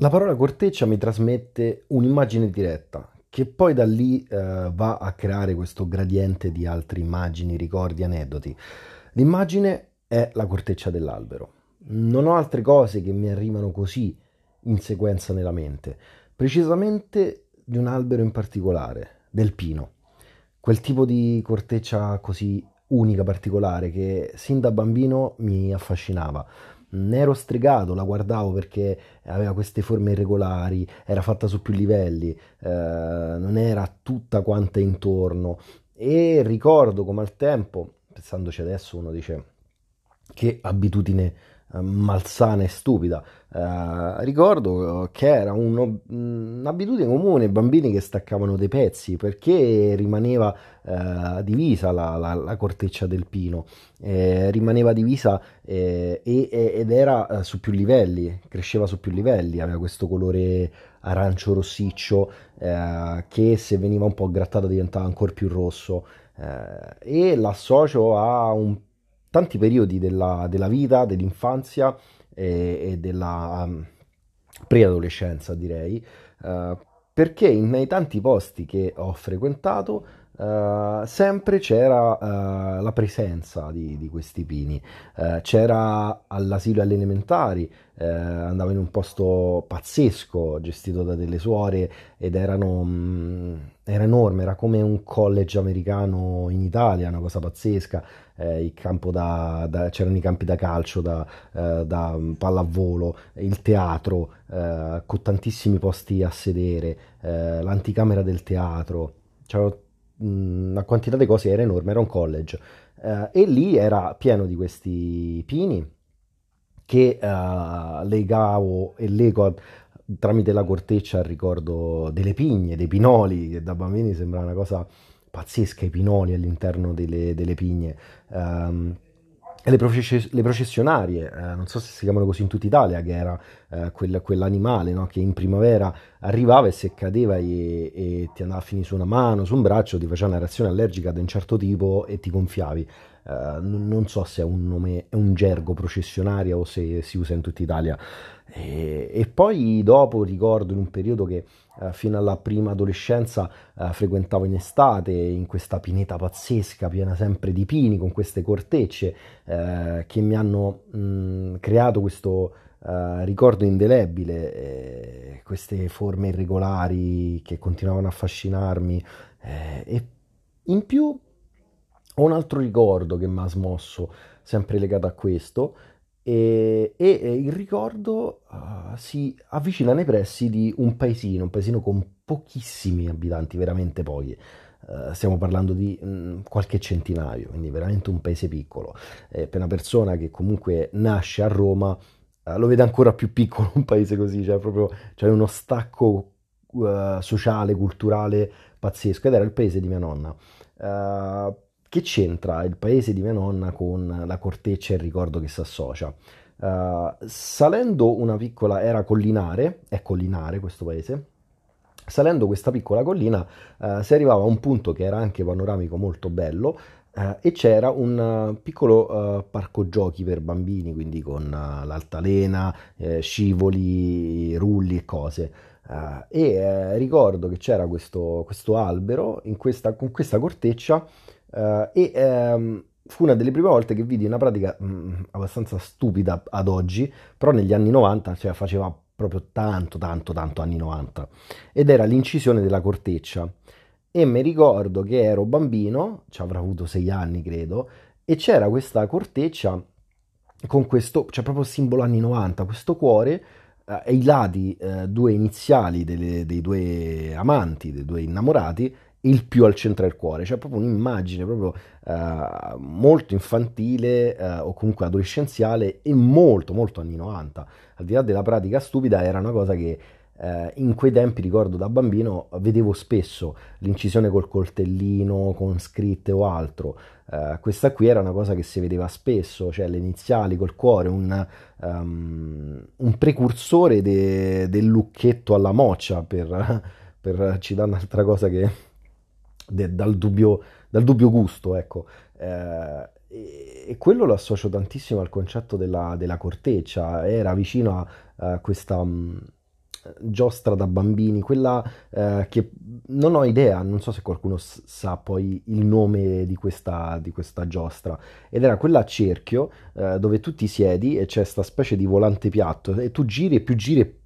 La parola corteccia mi trasmette un'immagine diretta, che poi da lì eh, va a creare questo gradiente di altre immagini, ricordi, aneddoti. L'immagine è la corteccia dell'albero. Non ho altre cose che mi arrivano così in sequenza nella mente, precisamente di un albero in particolare, del pino. Quel tipo di corteccia così unica, particolare, che sin da bambino mi affascinava ne ero stregato, la guardavo perché aveva queste forme irregolari, era fatta su più livelli, eh, non era tutta quanta intorno. E ricordo come al tempo, pensandoci adesso, uno dice che abitudine malsana e stupida. Uh, ricordo che era uno, un'abitudine comune, bambini che staccavano dei pezzi perché rimaneva uh, divisa la, la, la, corteccia del pino, eh, rimaneva divisa eh, ed era su più livelli, cresceva su più livelli, aveva questo colore arancio rossiccio eh, che se veniva un po' grattato diventava ancora più rosso e l'associo a un tanti periodi della, della vita, dell'infanzia e, e della um, preadolescenza, direi, uh, perché nei tanti posti che ho frequentato Uh, sempre c'era uh, la presenza di, di questi pini. Uh, c'era all'asilo alle elementari, andavo in un posto pazzesco gestito da delle suore ed erano, mh, mm, era enorme, era come un college americano in Italia, una cosa pazzesca. Eh, da, da, c'erano i campi da calcio, da, da pallavolo, il teatro con tantissimi posti a sedere, l'anticamera del teatro. C'erano la quantità di cose era enorme, era un college uh, e lì era pieno di questi pini che uh, legavo e lego tramite la corteccia al ricordo delle pigne, dei pinoli, che da bambini sembra una cosa pazzesca, i pinoli all'interno delle, delle pigne. Um, le, process- le processionarie, eh, non so se si chiamano così in tutta Italia, che era eh, quel, quell'animale no? che in primavera arrivava e se cadeva e, e, ti andava a finire su una mano, su un braccio, ti faceva una reazione allergica di un certo tipo e ti gonfiavi. Uh, non so se è un nome, è un gergo processionario o se si usa in tutta Italia. E, e poi dopo ricordo in un periodo che uh, fino alla prima adolescenza uh, frequentavo in estate in questa pineta pazzesca, piena sempre di pini, con queste cortecce che mi hanno mh, creato questo ricordo indelebile, eh, queste forme irregolari che continuavano a affascinarmi. Eh, e in più ho un altro ricordo che mi ha smosso, sempre legato a questo, e, e il ricordo uh, si avvicina nei pressi di un paesino, un paesino con pochissimi abitanti, veramente pochi. Uh, stiamo parlando di mh, mm, qualche centinaio, quindi veramente un paese piccolo. Eh, per una persona che comunque nasce a Roma, uh, lo vede ancora più piccolo un paese così, cioè proprio c'è uno stacco sociale, culturale pazzesco, ed era il paese di mia nonna. Che c'entra il paese di mia nonna con la corteccia e il ricordo che si associa? Uh, salendo una piccola, era collinare, è collinare questo paese, salendo questa piccola collina uh, si arrivava a un punto che era anche panoramico molto bello uh, e c'era un piccolo parco giochi per bambini, quindi con l'altalena, eh, scivoli, rulli e cose. e ricordo che c'era questo, questo albero questa, con questa corteccia Uh, e um, fu una delle prime volte che vidi una pratica mh, mm, abbastanza stupida ad oggi, però negli anni 90 cioè, faceva proprio tanto, tanto, tanto anni 90, ed era l'incisione della corteccia. E mi ricordo che ero bambino, ci avrà avuto sei anni credo, e c'era questa corteccia con questo, cioè proprio simbolo anni 90, questo cuore eh, ai lati eh, due iniziali delle, dei due amanti, dei due innamorati, il più al centro del cuore, cioè proprio un'immagine proprio uh, molto infantile uh, o comunque adolescenziale e molto molto anni 90. Al di là della pratica stupida era una cosa che uh, in quei tempi, ricordo da bambino, vedevo spesso l'incisione col coltellino, con scritte o altro. questa qui era una cosa che si vedeva spesso, cioè le iniziali col cuore, un, um, un precursore de, del lucchetto alla moccia per, per citare un'altra cosa che de, dal, dubbio, dal, dubbio, gusto, ecco. Eh, e, quello lo associo tantissimo al concetto della, della corteccia, era vicino a, a questa, mm, giostra da bambini, quella eh, che non ho idea, non so se qualcuno s- sa poi il nome di questa, di questa giostra, ed era quella a cerchio eh, dove tu ti siedi e c'è questa specie di volante piatto e tu giri e più giri e,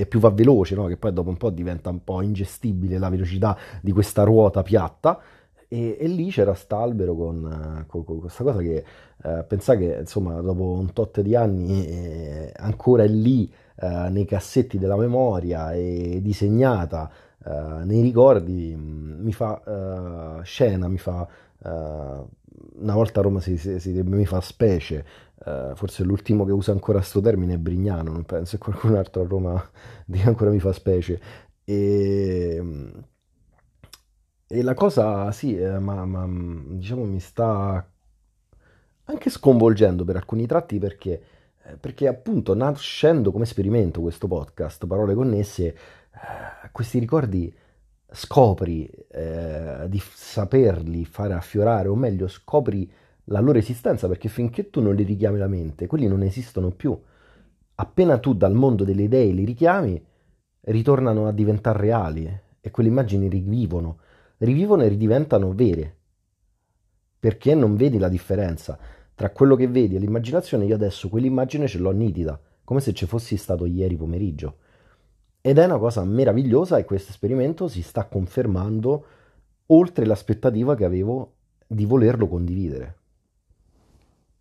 e più va veloce, no? Che poi dopo un po' diventa un po' ingestibile la velocità di questa ruota piatta. E, e lì c'era st'albero con, eh, con- con questa cosa che eh, pensare che insomma dopo un tot di anni eh, ancora è lì eh, nei cassetti della memoria e disegnata eh, nei ricordi mh, mi fa eh, scena, mi fa una volta a Roma si, si, si mi fa specie, eh, forse l'ultimo che usa ancora questo termine è Brignano, non penso che qualcun altro a Roma dica ancora mi fa specie. E, e la cosa, sì, eh, ma, ma, diciamo mi sta anche sconvolgendo per alcuni tratti perché, eh, perché appunto nascendo come esperimento questo podcast, parole connesse, questi ricordi scopri eh, di saperli fare affiorare, o meglio, scopri la loro esistenza perché finché tu non li richiami la mente, quelli non esistono più. Appena tu dal mondo delle idee li richiami, ritornano a diventare reali e quelle immagini rivivono, rivivono e ridiventano vere perché non vedi la differenza tra quello che vedi e l'immaginazione. Io adesso quell'immagine ce l'ho nitida, come se ci fossi stato ieri pomeriggio. Ed è una cosa meravigliosa e questo esperimento si sta confermando oltre l'aspettativa che avevo di volerlo condividere.